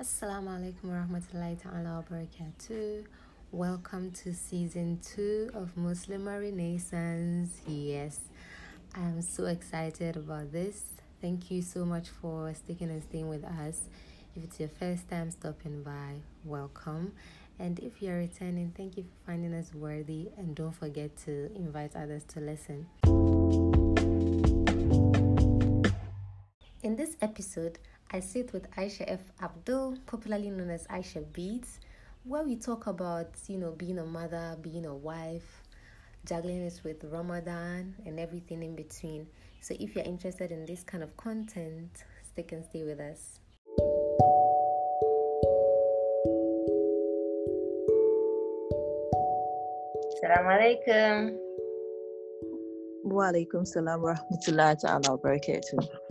Assalamu alaikum warahmatullahi ta'ala wa barakatuh. Welcome to season two of Muslim Renaissance. Yes, I'm so excited about this. Thank you so much for sticking and staying with us. If it's your first time stopping by, welcome. And if you're returning, thank you for finding us worthy. And don't forget to invite others to listen. In this episode, I sit with Aisha F. Abdul, popularly known as Aisha Beats, where we talk about, you know, being a mother, being a wife, juggling it with Ramadan and everything in between. So if you're interested in this kind of content, stick and stay with us. Assalamu alaikum. Wa alaikum salam wa rahmatullahi ta'ala wa barakatuh.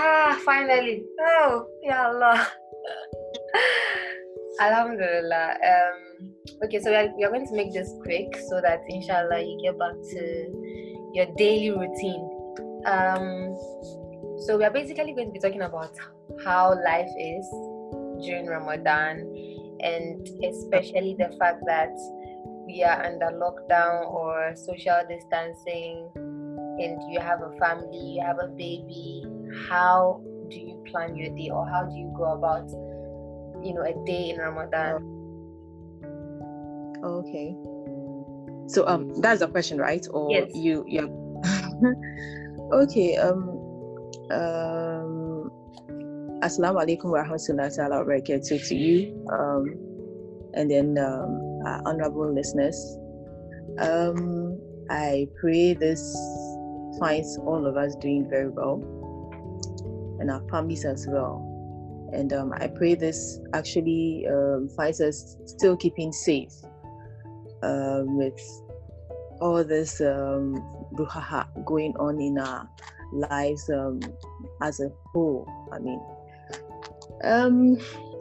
Ah, finally. Oh, ya Allah. Alhamdulillah. Um, okay, so we are, we are going to make this quick so that inshallah you get back to your daily routine. Um, so we are basically going to be talking about how life is during Ramadan and especially the fact that we are under lockdown or social distancing and you have a family, you have a baby, how do you plan your day or how do you go about you know a day in ramadan? Okay. So um that's the question right? Or yes. you you okay um um assalamu alaikum wa rahmatullahi ta'ala wa barakatuh to you um and then um honorable listeners. Um i pray this finds all of us doing very well and our families as well. And um, I pray this actually um, finds us still keeping safe um, with all this um, going on in our lives um, as a whole. I mean, um,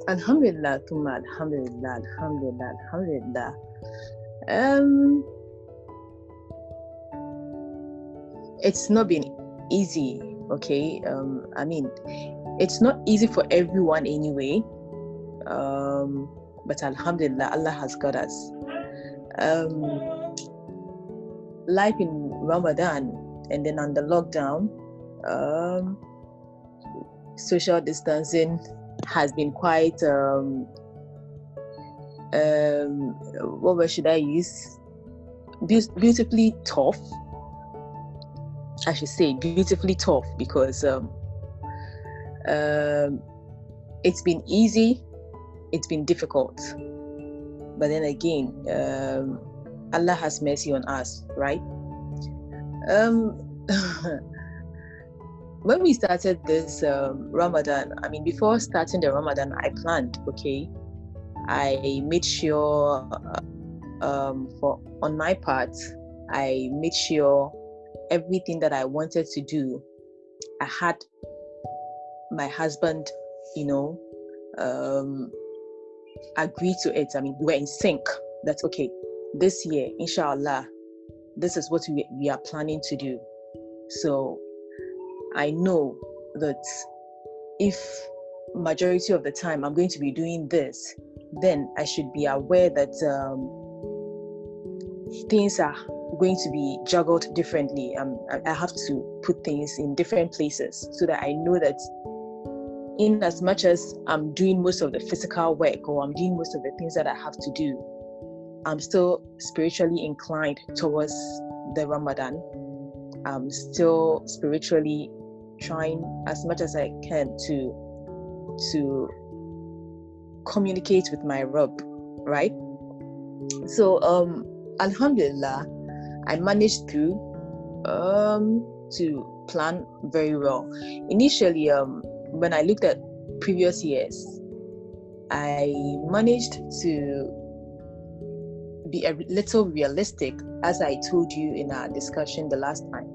Alhamdulillah, Tuma, Alhamdulillah, Alhamdulillah, Alhamdulillah. Um, it's not been easy okay um i mean it's not easy for everyone anyway um but alhamdulillah allah has got us. Um life in ramadan and then on the lockdown um social distancing has been quite um um what word should i use? Be- beautifully tough I should say, beautifully tough because um, um, it's been easy, it's been difficult. But then again, um, Allah has mercy on us, right? Um, when we started this um, Ramadan, I mean, before starting the Ramadan, I planned, okay, I made sure um, for on my part, I made sure everything that I wanted to do, I had my husband, you know, um, agree to it. I mean, we were in sync. That's okay. This year, inshallah, this is what we, we are planning to do. So I know that if majority of the time I'm going to be doing this, then I should be aware that um, things are going to be juggled differently. Um, I have to put things in different places so that I know that in as much as I'm doing most of the physical work or I'm doing most of the things that I have to do, I'm still spiritually inclined towards the Ramadan. I'm still spiritually trying as much as I can to to communicate with my Rabb, right? So um Alhamdulillah, I managed to um, to plan very well. Initially, um, when I looked at previous years, I managed to be a little realistic, as I told you in our discussion the last time.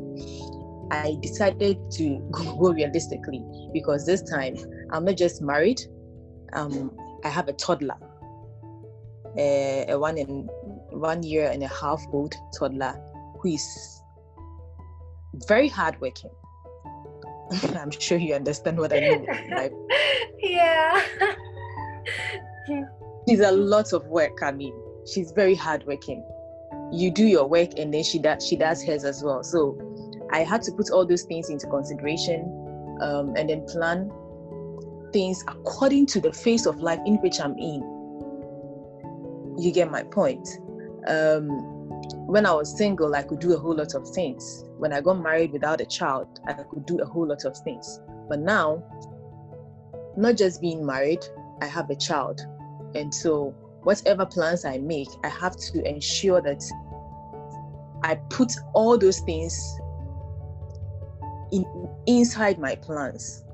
I decided to go realistically because this time I'm not just married, um, I have a toddler, a, a one in one year and a half old toddler who is very hardworking. I'm sure you understand what I mean. yeah. she's a lot of work. I mean, she's very hardworking. You do your work, and then she does she does hers as well. So I had to put all those things into consideration, um, and then plan things according to the phase of life in which I'm in. You get my point. Um, when I was single, I could do a whole lot of things. When I got married without a child, I could do a whole lot of things. But now, not just being married, I have a child. And so, whatever plans I make, I have to ensure that I put all those things in inside my plans.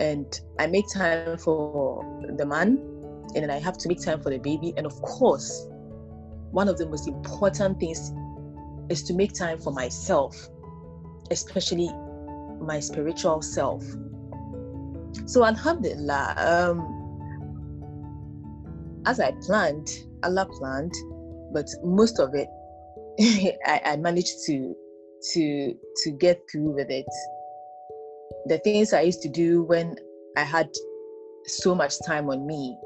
And I make time for the man, and then I have to make time for the baby. And of course, one of the most important things is to make time for myself, especially my spiritual self. So, Alhamdulillah, um, as I planned, Allah planned, but most of it I, I managed to to to get through with it. The things I used to do when I had so much time on me,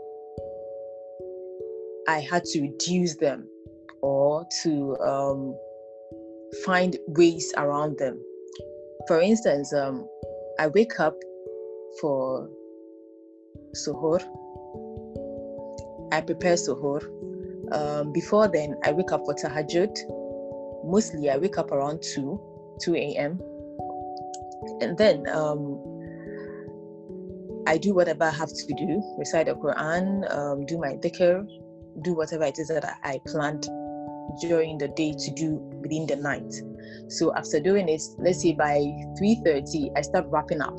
I had to reduce them or to um, find ways around them. For instance, um, I wake up for suhoor. I prepare suhoor. Um, before then, I wake up for tahajjud. Mostly, I wake up around 2, 2 a.m. And then um, I do whatever I have to do, recite the Quran, um, do my dhikr, do whatever it is that I planned during the day to do within the night. So after doing it, let's say by 3:30, I start wrapping up.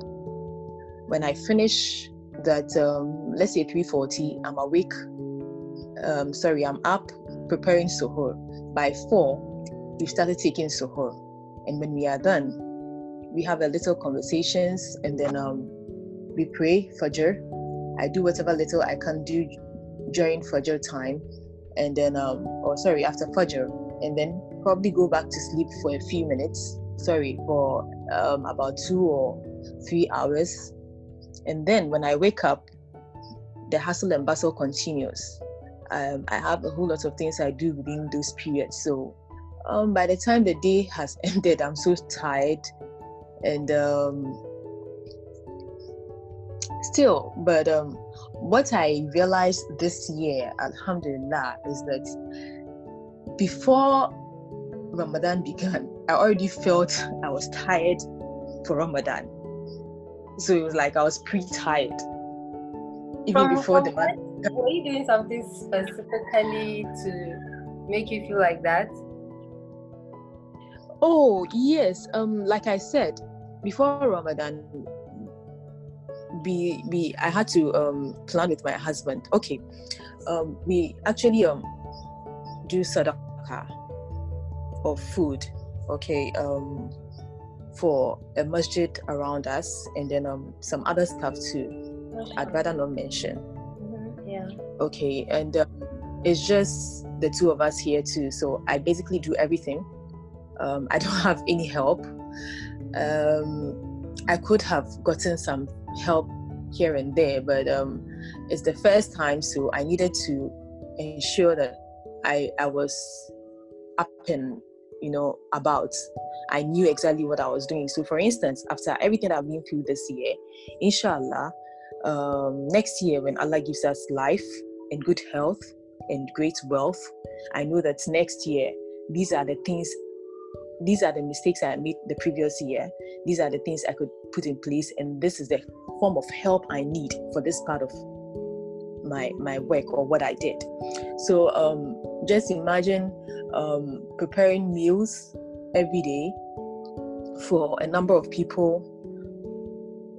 When I finish that, um, let's say 3:40, I'm awake. Um, sorry, I'm up preparing suhoor. By four, we started taking suhoor, and when we are done, we have a little conversations, and then um, we pray Fajr. I do whatever little I can do during Fajr time, and then um or sorry after Fajr and then probably go back to sleep for a few minutes sorry for um, about two or three hours. And then when I wake up the hustle and bustle continues. Um, I have a whole lot of things I do within those periods. So um, by the time the day has ended I'm so tired and um, still but um, what I realized this year, Alhamdulillah, is that before Ramadan began, I already felt I was tired for Ramadan. So it was like I was pre tired. Even from, before the month. Were you doing something specifically to make you feel like that? Oh, yes. Um, like I said, before Ramadan, be be I had to um, plan with my husband. Okay, um, we actually um, do sadaqah of food. Okay, um, for a masjid around us, and then um, some other stuff too. I'd rather not mention. Mm-hmm. Yeah. Okay, and um, it's just the two of us here too. So I basically do everything. Um, I don't have any help. Um, I could have gotten some help here and there, but um, it's the first time, so I needed to ensure that I I was up and you know about. I knew exactly what I was doing. So, for instance, after everything I've been through this year, inshallah, um, next year when Allah gives us life and good health and great wealth, I know that next year these are the things these are the mistakes I made the previous year. These are the things I could put in place, and this is the form of help I need for this part of my my work or what I did. So um, just imagine um, preparing meals every day for a number of people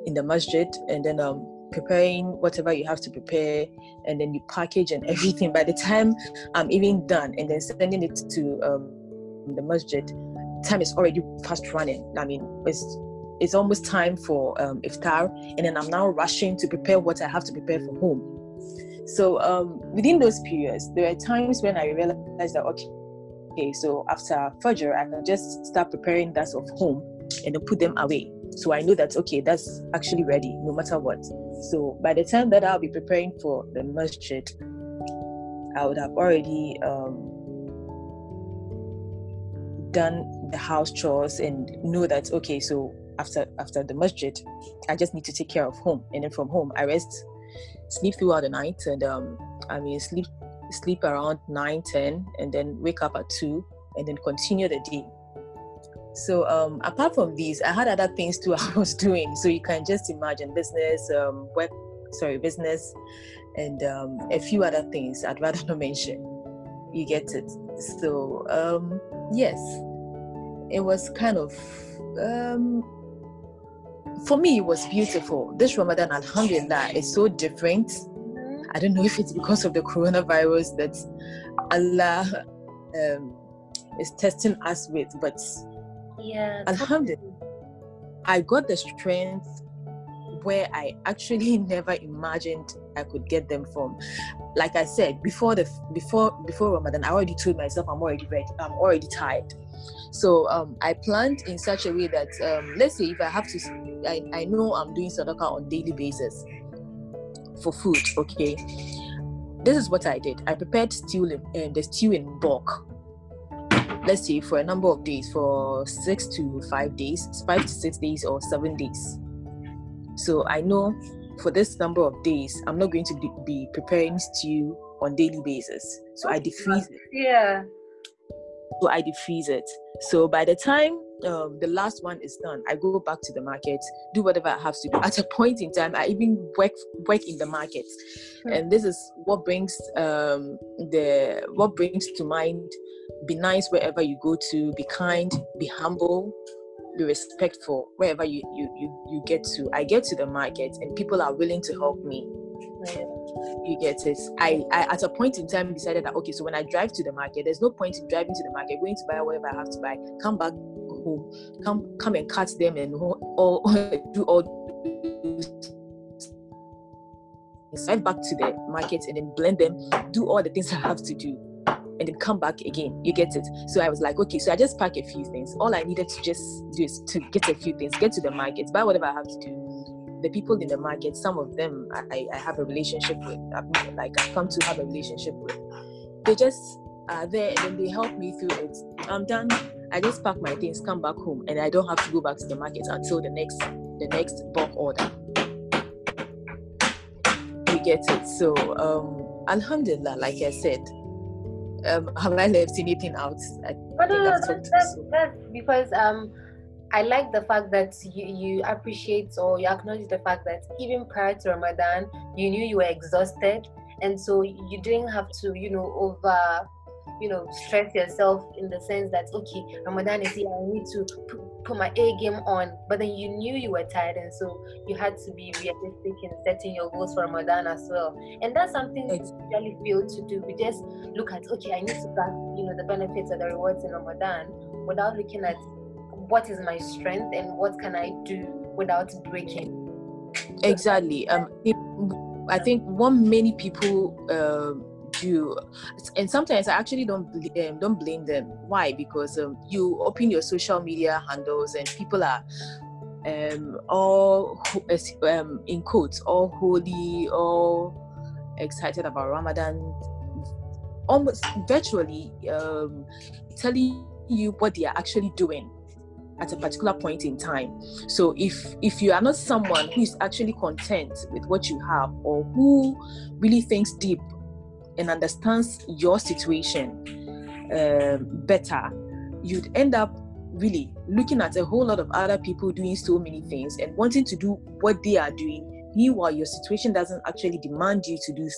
in the masjid, and then um, preparing whatever you have to prepare, and then you package and everything. By the time I'm even done, and then sending it to um, the masjid, time is already fast running. I mean, it's it's almost time for um, iftar, and then I'm now rushing to prepare what I have to prepare for home. So um, within those periods, there are times when I realized that okay, okay, so after Fajr, I can just start preparing that of home and then put them away. So I know that okay, that's actually ready, no matter what. So by the time that I'll be preparing for the masjid, I would have already um, done the house chores and know that okay, so after after the masjid, I just need to take care of home, and then from home I rest, sleep throughout the night, and um, I mean sleep sleep around 9 10 and then wake up at 2 and then continue the day. So um, apart from these i had other things too i was doing. So you can just imagine business um, work sorry business and um, a few other things i'd rather not mention. You get it. So um, yes it was kind of um, for me it was beautiful this ramadan alhamdulillah is so different I don't know if it's because of the coronavirus that Allah um, is testing us with, but yeah, Alhamdulillah, I got the strength where I actually never imagined I could get them from. Like I said before the before before Ramadan, I already told myself I'm already ready. I'm already tired. So um, I planned in such a way that um, let's say if I have to, I, I know I'm doing sadaqah on daily basis for food. Okay, this is what I did. I prepared stew in, uh, the stew in bulk. Let's say for a number of days, for six to five days, five to six days, or seven days. So I know for this number of days, I'm not going to be, be preparing stew on daily basis. So I defreeze it. Yeah. So I defreeze it. So by the time um, the last one is done, I go back to the market, do whatever I have to do. At a point in time, I even work work in the market, mm-hmm. and this is what brings um, the what brings to mind. Be nice wherever you go to. Be kind. Be humble. Be respectful wherever you you you, you get to. I get to the market, and people are willing to help me. You get it. I, I at a point in time decided that okay, so when I drive to the market, there's no point in driving to the market, going to buy whatever I have to buy, come back home, come come and cut them and all, do all drive back to the market and then blend them, do all the things I have to do, and then come back again. You get it? So I was like, okay, so I just pack a few things. All I needed to just do is to get a few things, get to the market, buy whatever I have to do. The people in the market, some of them I, I have a relationship with, I've, like I've come to have a relationship with. They just are there and then they help me through it. I'm done I just pack my things, come back home, and I don't have to go back to the market until the next the next bulk order. You get it. So um Alhamdulillah, like I said, um, have I left anything out? I no, no, that's, that's, that's because um I like the fact that you, you appreciate or you acknowledge the fact that even prior to Ramadan, you knew you were exhausted, and so you didn't have to, you know, over you know stress yourself in the sense that okay ramadan is here i need to put my a game on. But then you knew you were tired and so you had to be realistic in setting your goals for ramadan as well. And that's something we really fail to do. We just look at okay i need to grasp you know the benefits or the rewards in ramadan without looking at what is my strength and what can i do without breaking? Exactly. Um i think what many people um do and sometimes i actually don't um, don't blame them. Why? Because um, you open your social media handles and people are um, all um, in quotes all holy all excited about ramadan. Almost virtually um, telling you what they are actually doing at a particular point in time so if if you are not someone who is actually content with what you have or who really thinks deep and understands your situation um, better, you'd end up really looking at a whole lot of other people doing so many things and wanting to do what they are doing meanwhile your situation doesn't actually demand you to do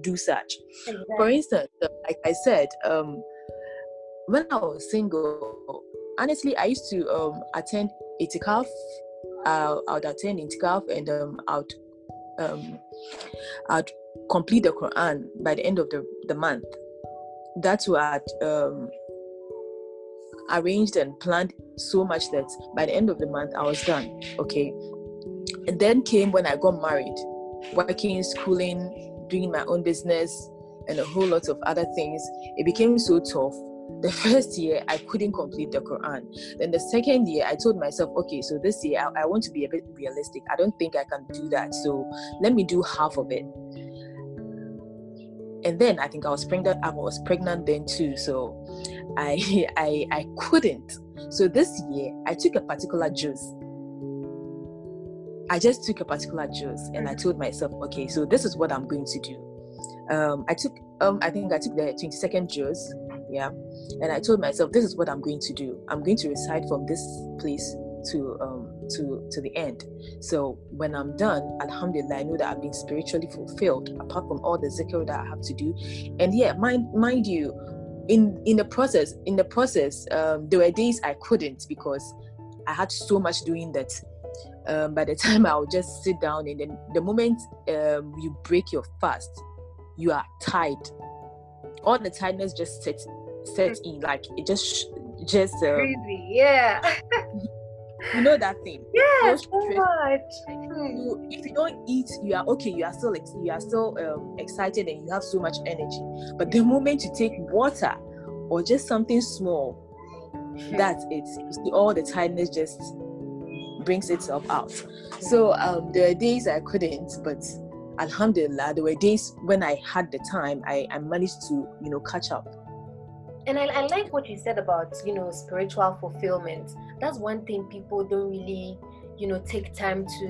do such exactly. for instance like i said um, when i was single honestly i used to um, attend itikaf uh, i would attend itikaf and um, i would um, I'd complete the Quran by the end of the, the month. That's what um, arranged and planned so much that by the end of the month I was done. Okay. And then came when I got married, working, schooling, doing my own business, and a whole lot of other things. It became so tough the first year I couldn't complete the Quran. Then the second year I told myself, okay, so this year I, I, want to be a bit realistic. I don't think I can do that. So let me do half of it. and then I think I was pregnant. I was pregnant then too, so I I I couldn't. So this year I took a particular juz. I just took a particular juz, and I told myself, okay, so this is what I'm going to do. Um, I took um, I think I took the 22nd juz, yeah, and I told myself, this is what I'm going to do. I'm going to recite from this place to um to to the end. So when I'm done, Alhamdulillah, I know that I've been spiritually fulfilled. Apart from all the zikr that I have to do, and yeah, mind mind you, in in the process, in the process, um, there were days I couldn't because I had so much doing that. Um, by the time I would just sit down, and then the moment um, you break your fast, you are tired. All the tiredness just sets sets in, like it just just um, crazy, yeah. you know that thing? Yeah so much. you, if you don't eat you are okay you are still you are still um, excited and you have so much energy. But the moment you take water or just something small that's it. See, all the tiredness just brings itself out. So um, there are days i couldn't but alhamdulillah there were days when i had the time i, I managed to you know catch up. And I, I like what you said about you know spiritual fulfillment. That's one thing people don't really you know take time to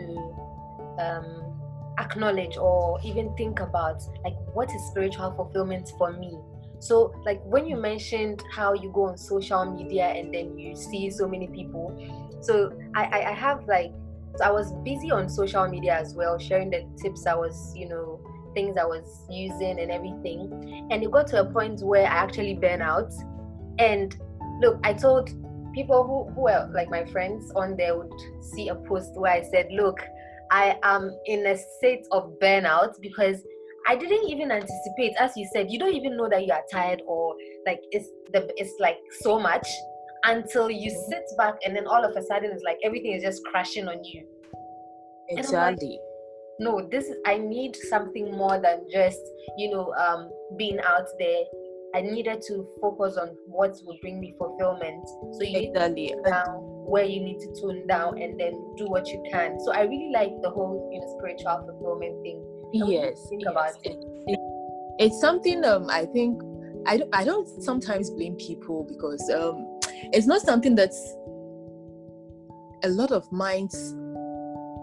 um, acknowledge or even think about. Like what is spiritual fulfillment for me? So like when you mentioned how you go on social media and then you see so many people so i i, I have like so i was busy on social media as well sharing the tips i was you know things I was using and everything. And it got to a point where I actually burn out. And look, I told people who, who were like my friends on there would see a post where I said, Look, I am in a state of burnout because I didn't even anticipate, as you said, you don't even know that you are tired or like it's the it's like so much until you sit back and then all of a sudden it's like everything is just crashing on you. Exactly no this is i need something more than just you know um being out there i needed to focus on what will bring me fulfillment so you exactly. need to down where you need to tune down and then do what you can so i really like the whole you know spiritual fulfillment thing yes think yes. about it. it it's something um i think I don't, I don't sometimes blame people because um, it's not something that's a lot of minds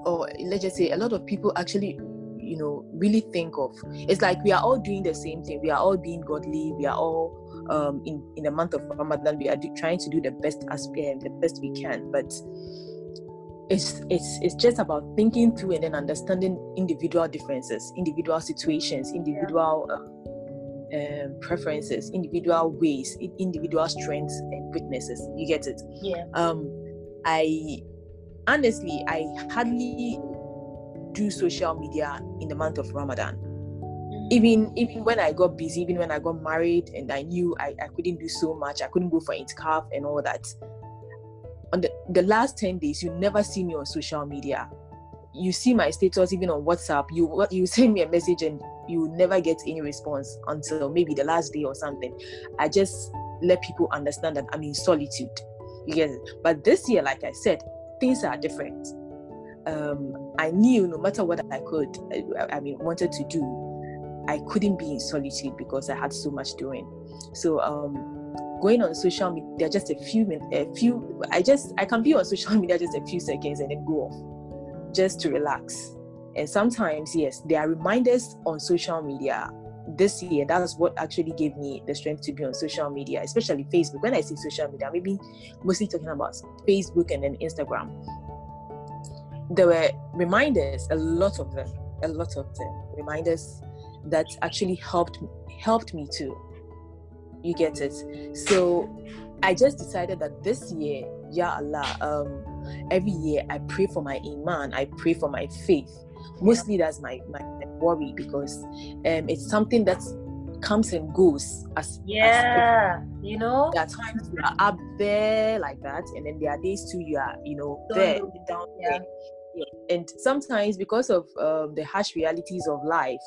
or let's just say a lot of people actually you know really think of. It's like we are all doing the same thing. We are all being godly. We are all um, in in the month of ramadan we are do, trying to do the best as um, the best we can. But it's it's it's just about thinking through and then understanding individual differences individual situations individual yeah. um, um, preferences individual ways individual strengths and weaknesses you get it yeah um i honestly, I hardly do social media in the month of Ramadan. Mm-hmm. Even even when I got busy, even when I got married and I knew I, I couldn't do so much, I couldn't go for itikaf and all that. On the, the last 10 days, you never see me on social media. You see my status even on WhatsApp. You you send me a message and you never get any response until maybe the last day or something. I just let people understand that I'm in solitude. Yes. But this year, like I said, things are different. Um, I knew no matter what I could, I, I mean, wanted to do, I couldn't be in solitude because I had so much doing. So, um, going on social media just a few minutes, a few, I just, I can be on social media just a few seconds and then go off just to relax. And sometimes, yes, there are reminders on social media. This year that's what actually gave me the strength to be on social media especially facebook. When i say social media maybe mostly talking about facebook and then instagram. There were reminders a lot of them a lot of them reminders that actually helped helped me too. You get it? So i just decided that this year yeah allah um every year i pray for my iman i pray for my faith mostly that's my, my, worry because um, it's something that comes and goes as yeah as you know there are times you are up there like that and then there are days too you are you know Don't there down yeah. there yeah. and sometimes because of um, the harsh realities of life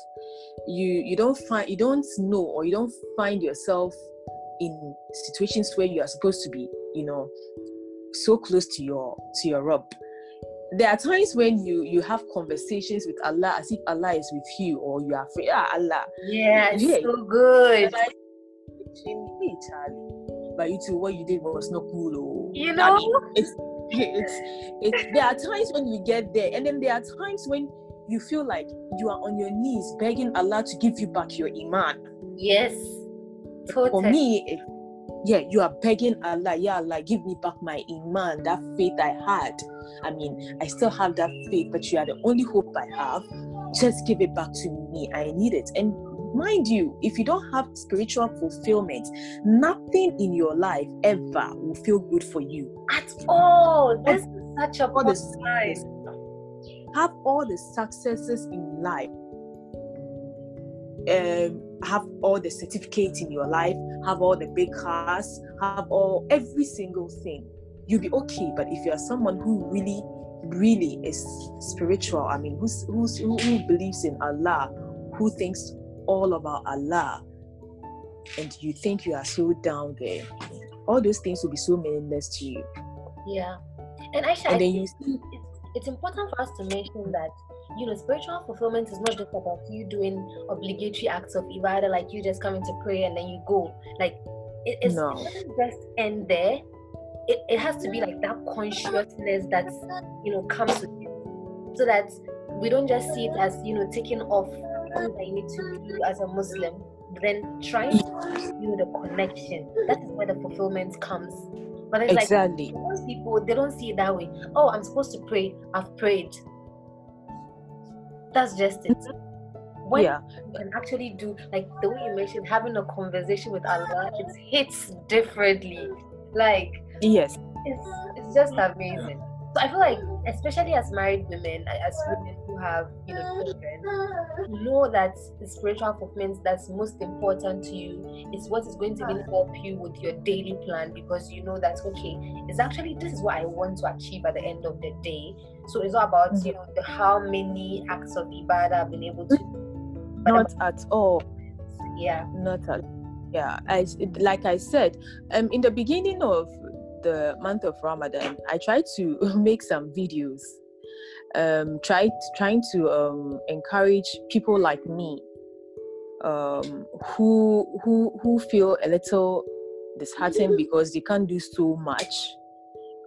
you you don't find you don't know or you don't find yourself in situations where you are supposed to be you know so close to your to your Rabb there are times when you you have conversations with Allah as if Allah is with you or you are afraid. Ah, Allah. Yeah, yeah. so good. Hey, Charlie, but you too, what you did was not cool. Oh. You know, I mean, it's, it's, it's, there are times when you get there, and then there are times when you feel like you are on your knees begging Allah to give you back your iman. Yes, totally. For me, yeah, you are begging Allah, yeah, Allah, give me back my iman, that faith I had. I mean, I still have that faith, but you are the only hope I have. Just give it back to me. I need it. And mind you, if you don't have spiritual fulfillment, nothing in your life ever will feel good for you at all. This is such a good sign. Have all the successes in life. Um, have all the certificates in your life, have all the big cars, have all every single thing. You'll be okay. But if you're someone who really, really is spiritual, I mean, who's, who's who, who believes in Allah, who thinks all about Allah, and you think you are so down there, all those things will be so meaningless to you. Yeah, and actually, and then you see, it's, it's important for us to mention that you know, spiritual fulfillment is not just about you doing obligatory acts of ibadah, like you just coming to pray and then you go. Like it, it's, no. it doesn't just end there. It, it has to be like that consciousness that you know comes with you, so that we don't just see it as you know taking off things that you need to do as a Muslim, then trying to do the connection. That is where the fulfillment comes. But it's exactly. like most people they don't see it that way. Oh, I'm supposed to pray. I've prayed. That's just it. Mm-hmm. When yeah. you can actually do like the way you mentioned having a conversation with Allah, it hits differently. Like yes, it's it's just amazing. So I feel like, especially as married women, as women who have you know uh, children, uh. know that the spiritual fulfillment that's most important to you is what is going to really uh. help you with your daily plan because you know that okay, it's actually this is what I want to achieve at the end of the day. So it's not about you mm-hmm. know the, how many acts of ibadah I've been able to. Mm-hmm. Not at all. Yeah. Not at. Yeah, I like I said, um, in the beginning of the month of Ramadan, I tried to make some videos, um, tried trying to um, encourage people like me, um, who who who feel a little disheartened because they can't do so much.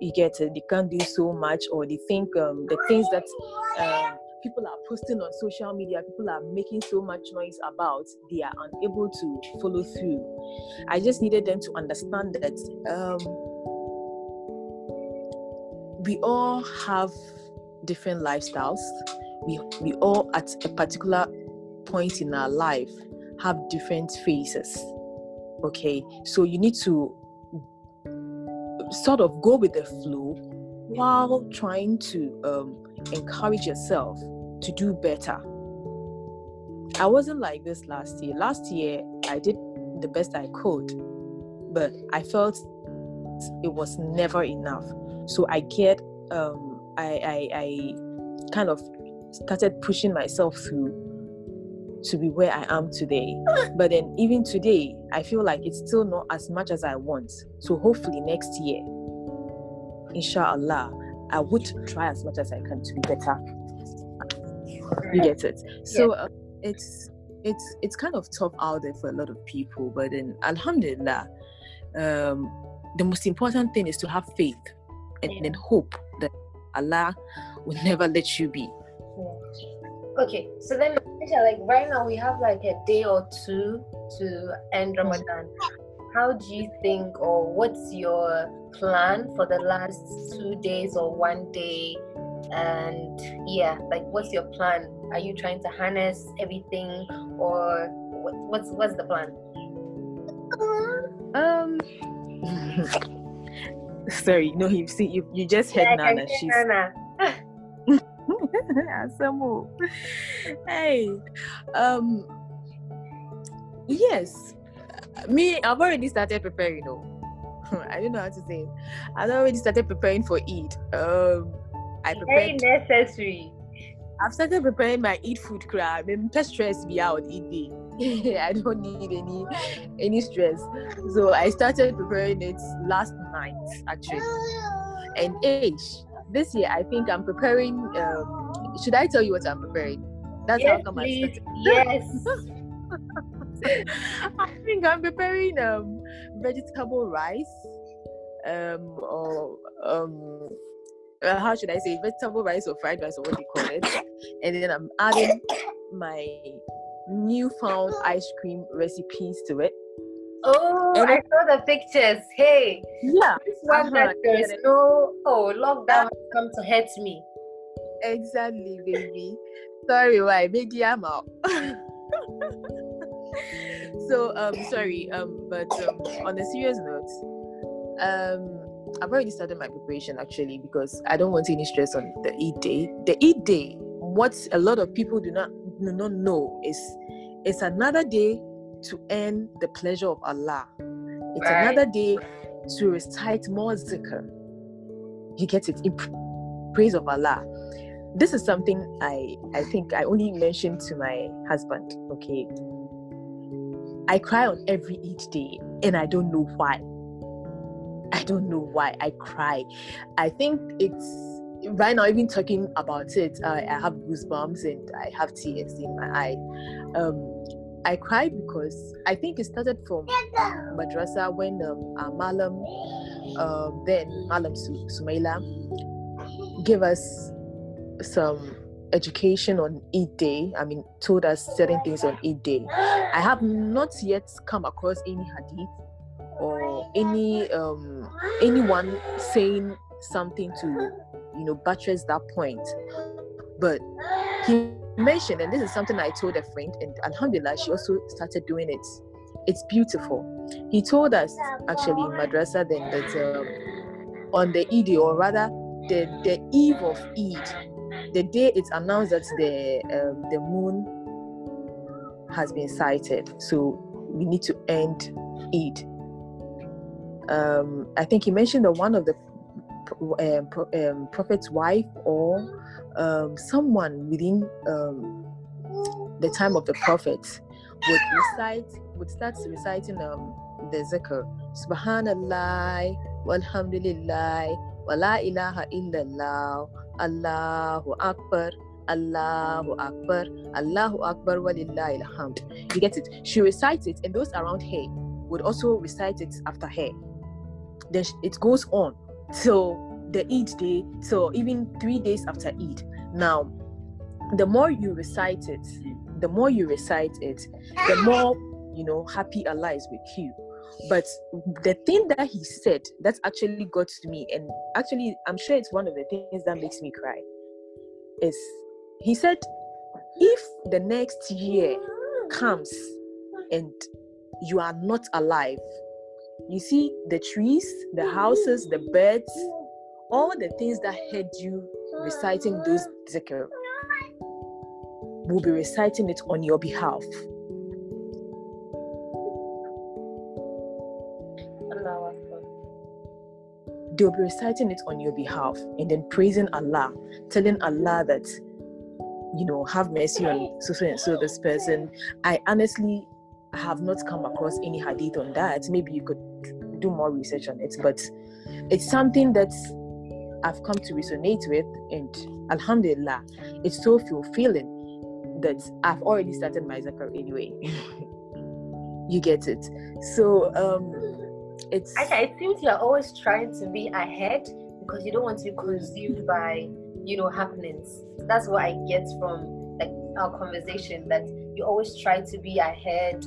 You get it? They can't do so much, or they think um, the things that um, people are posting on social media, people are making so much noise about, they are unable to follow through. I just needed them to understand that um, we all have different lifestyles. We we all at a particular point in our life have different phases. Okay, so you need to sort of go with the flow while trying to um, encourage yourself to do better. I wasn't like this last year. Last year, I did the best I could, but I felt it was never enough. So I get, um, I, I, I kind of started pushing myself through to be where I am today. But then even today, I feel like it's still not as much as I want. So hopefully next year, inshallah, I would try as much as I can to be better. You get it? So uh, it's it's it's kind of tough out there for a lot of people. But then, alhamdulillah, um, the most important thing is to have faith and then hope Allah will never let you be. Yeah. Okay, so then like right now we have like a day or two to end Ramadan. How do you think, or what's your plan for the last two days or one day? And yeah, like what's your plan? Are you trying to harness everything, or what's what's the plan? Um. Sorry, no, you see, you, you just heard yeah, Nana. She's Nana. Asamu. hey, um, yes, me, I've already started preparing. Know, I don't know how to say. It. I've already started preparing for Eid. Um, I prepared. Very necessary. I've started preparing my Eid food crab. I'm just stressed me out Eid day. I don't need any any stress. So I started preparing it last night actually. And age, this year I think I'm preparing. Um, should I tell you what I'm preparing? That's yes, how come. I Yes. I think I'm preparing um vegetable rice, um or um uh, how should I say vegetable rice or fried rice or what do you call it, and then I'm adding my newfound ice cream recipes to it. Oh, And I saw the pictures. Hey, Yeah, this one Uh-huh, that there is no oh lockdown has come to hurt me. exactly, baby. Sorry, why? Maybe I'm out. so um sorry um but um on a serious note um I've already started my preparation actually because I don't want any stress on the Eid day. The Eid day, what a lot of people do not do not know It's it's another day to earn the pleasure of Allah. It's Right. another day to recite more zikr. You get it in praise of Allah. This is something I I think I only mentioned to my husband. Okay, I cry on every each day, and I don't know why. I don't know why I cry. I think it's right now, even talking about it, I, I have goosebumps and I have tears in my eye. Um, I cry because I think it started from madrasa when um, our Malam, um, then Malam Su- Sumaila, gave us some education on Eid Day. I mean, told us certain things on Eid Day. I have not yet come across any hadith or any um anyone saying something to you know buttress that point. But he mentioned and this is something i told a friend and alhamdulillah she also started doing it. It's beautiful. He told us actually in madrasa then that um, on the Eid or rather the the eve of Eid the day it's announced that the um, the moon has been sighted. So we need to end Eid. Um, I think he mentioned that one of the um, um, prophet's wife or um, someone within um, the time of the prophet would recite, would start reciting um, the zikr, Subhanallah, walhamdulillah, wa la ilaha illallah, Allahu Akbar, Allahu Akbar, Allahu Akbar, walillahi alhamd. You get it? She recites it, and those around her would also recite it after her then it goes on till the Eid day, so even three days after Eid. Now, the more you recite it, the more you recite it, the more you know happy Allah is with you. But the thing that he said that actually got to me, and actually I'm sure it's one of the things that makes me cry, is he said, if the next year comes and you are not alive, you see the trees, the houses, the birds, all the things that heard you reciting those zikr will be reciting it on your behalf. They'll be reciting it on your behalf and then praising Allah, telling Allah that, you know, have mercy on so and so this person. I honestly have not come across any hadith on that. Maybe you could do more research on it, but it's something that I've come to resonate with, and Alhamdulillah, it's so fulfilling that I've already started my zakar anyway. you get it. So um, it's Aisha, it seems you're always trying to be ahead because you don't want to be consumed by, you know, happenings. That's what I get from like our conversation that you always try to be ahead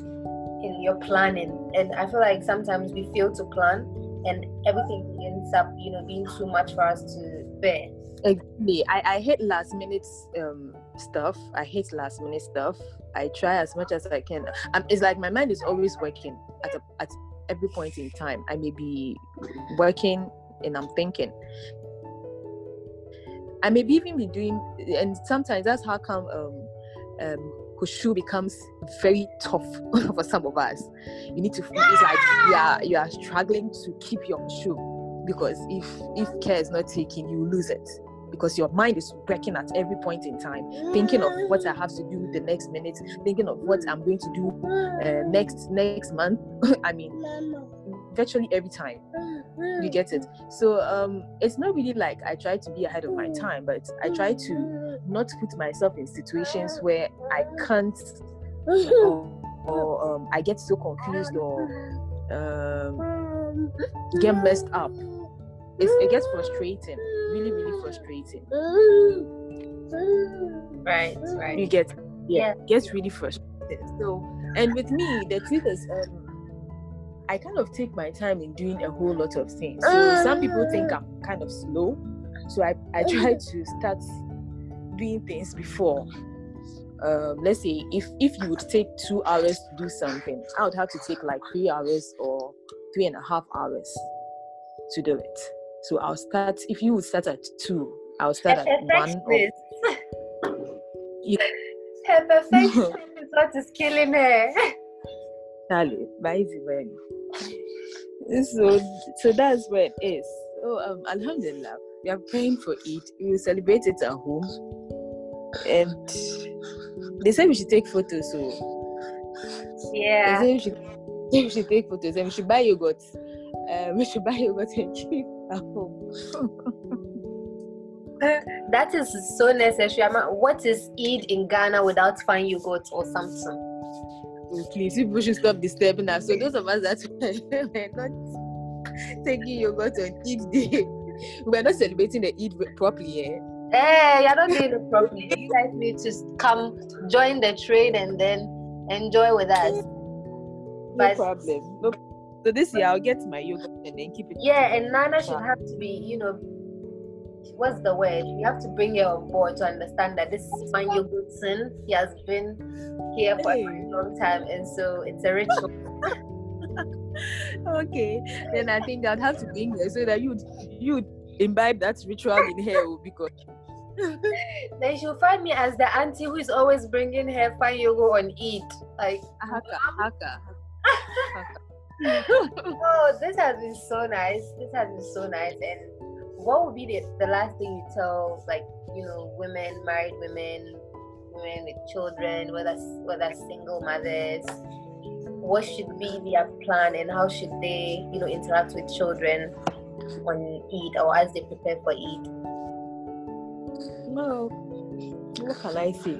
in your planning. And I feel like sometimes we fail to plan and everything ends up, you know, being too much for us to bear. Exactly. I, I hate last minute um, stuff. I hate last minute stuff. I try as much as I can. Um, it's like my mind is always working at a, at every point in time. I may be working and I'm thinking. I may be even be doing, and sometimes that's how come um, um, Khushu becomes very tough for some of us. You need to. It's like you are you are struggling to keep your shoe because if if care is not taken, you lose it because your mind is working at every point in time, thinking of what I have to do the next minute, thinking of what I'm going to do uh, next next month. I mean, virtually every time. You get it? So um, it's not really like I try to be ahead of my time, but I try to not put myself in situations where I can't or, or um, I get so confused or um, get messed up. It's, it gets frustrating, really, really frustrating. Right, right. You get, yeah, it gets really frustrating. So, and with me, the truth is, um, I kind of take my time in doing a whole lot of things. So some people think I'm kind of slow. So I, I try to start doing things before. Um, let's say if if you would take two hours to do something, I would have to take like three hours or three and a half hours to do it. So I'll start if you would start at two, I'll start at one. Or, you, her is what is killing her. Charlie, by easy So so that's where it is. So um Alhamdulillah, we are praying for it. We will celebrate it at home. And they said we should take photos, so yeah. They said we should, we should take photos and we should buy yogurt. Um, we should buy yogurt and keep at home. that is so necessary. What is Eid in Ghana without fine yogurt or something? Please, people should stop disturbing us. So those of us that we're not taking yogurt on Eid day, we're not celebrating the Eid properly. Eh? Hey, you're not doing it properly. You guys need to come join the trade and then enjoy with us. No but, problem. No. So this year I'll get my yogurt and then keep it. Yeah, and Nana should have to be, you know, what's the word? You have to bring her on board to understand that this is my yogurt since He has been here for hey. a long time, and so it's a ritual. okay, then I think I'd have to bring her so that you'd you'd imbibe that ritual in her oh, because then she'll find me as the auntie who is always bringing her fine yoga on Eid. Like, haka, haka. oh, this has been so nice. This has been so nice. And what would be the, the last thing you tell, like, you know, women, married women, women with children, whether whether single mothers? What should be their plan, and how should they, you know, interact with children on Eid or as they prepare for Eid? well, what can I say?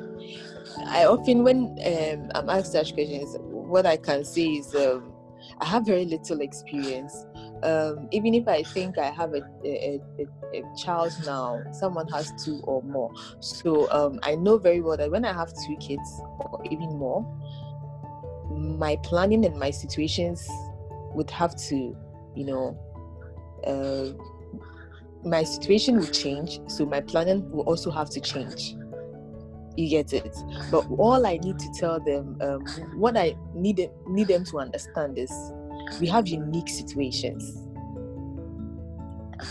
I often, when um, I'm asked such questions, what I can say is um, I have very little experience. Um, even if I think I have a, a, a, a, child now, someone has two or more. So um, I know very well that when I have two kids or even more, my planning and my situations would have to, you know, uh, my situation will change, so my planning will also have to change. You get it? But all I need to tell them, um, what I need need them to understand is, we have unique situations.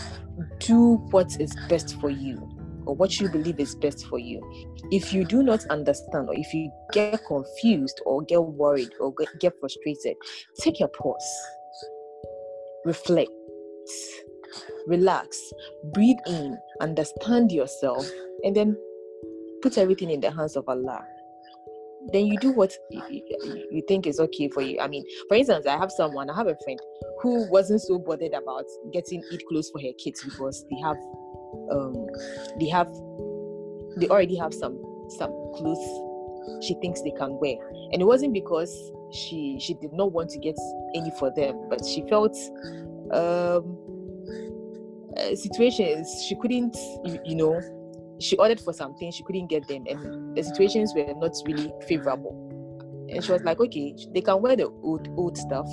Do what is best for you, or what you believe is best for you. If you do not understand, or if you get confused, or get worried, or get frustrated, take a pause, reflect relax, breathe in, understand yourself, and then put everything in the hands of Allah. Then you do what you think is okay for you. I mean, for instance, I have someone, I have a friend who wasn't so bothered about getting Eid clothes for her kids because they have, um, they have, they already have some some clothes she thinks they can wear, and it wasn't because she she did not want to get any for them, but she felt um situations she couldn't you, you, know she ordered for something she couldn't get them and the situations were not really favorable. And she was like okay they can wear the old old stuff.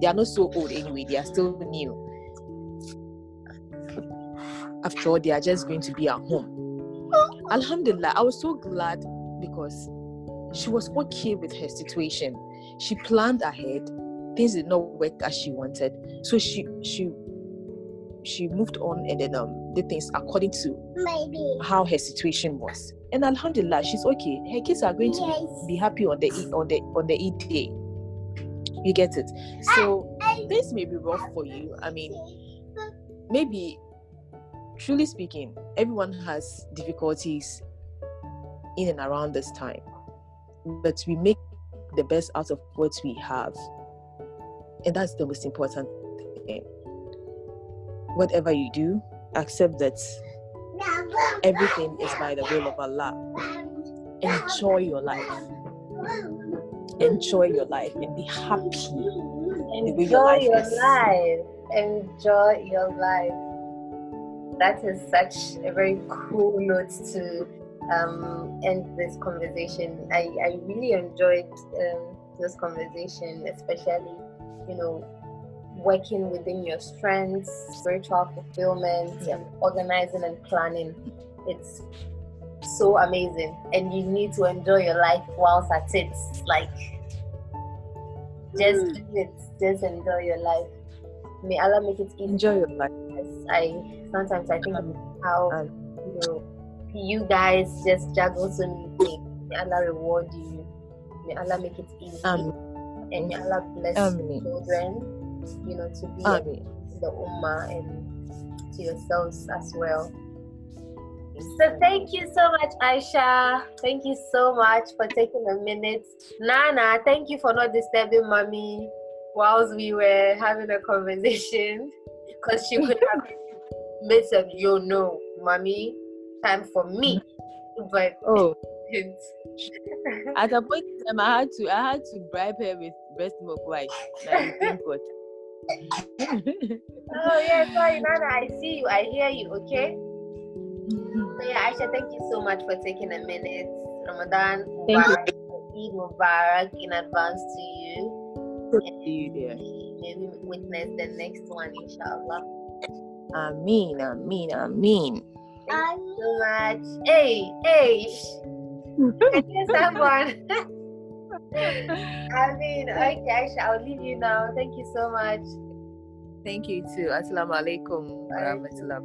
They are not so old anyway they are still new. After all they are just going to be at home. Alhamdulillah i was so glad because she was okay with her situation. She planned ahead. Things did not work as she wanted. So she she she moved on and then um did things according to Maybe. how her situation was. And Alhamdulillah, she's okay. Her kids are going to be, be happy on the on the on the Eid day. You get it. So this may be rough for you. I mean, maybe truly speaking, everyone has difficulties in and around this time. But we make the best out of what we have. And that's the most important in. Whatever you do, accept that everything is by the will of Allah. Enjoy your life. Enjoy your life and be happy. Enjoy your life. life. Enjoy your life. That is such a very cool note to um, end this conversation. I, I really enjoyed um, this conversation, especially, you know, working within your strengths, spiritual fulfillment, and organizing and planning. It's so amazing, and you need to enjoy your life whilst at it. Like, just mm. it, just enjoy your life. May Allah make it easy. Enjoy your life. Yes, I sometimes I think um, how um, you know you guys just juggle so many things. May Allah reward you. May Allah make it easy. Um, and may Allah bless um, children you know, to be uh, Amen. the Ummah and to yourselves as well. So thank you so much, Aisha. Thank you so much for taking a minute. Nana, thank you for not disturbing mommy whilst we were having a conversation. Because she could have made some, you know, mommy, time for me. But oh. At a point in time, I had to I had to bribe her with breast milk white. Now you think what? Oh yeah, sorry, Nana. I see you. I hear you. Okay. So yeah, Aisha, thank you so much for taking a minute. Ramadan Thank Mubarak, Eid Mubarak in advance to you. To you, dear. Maybe witness the next one, inshallah. Amin, amin, amin. Thank you so much. Hey, hey. Can you someone? I mean, okay, Aisha, I'll leave you now. Thank you so much. Thank you too. Assalamu alaikum warahmatullahi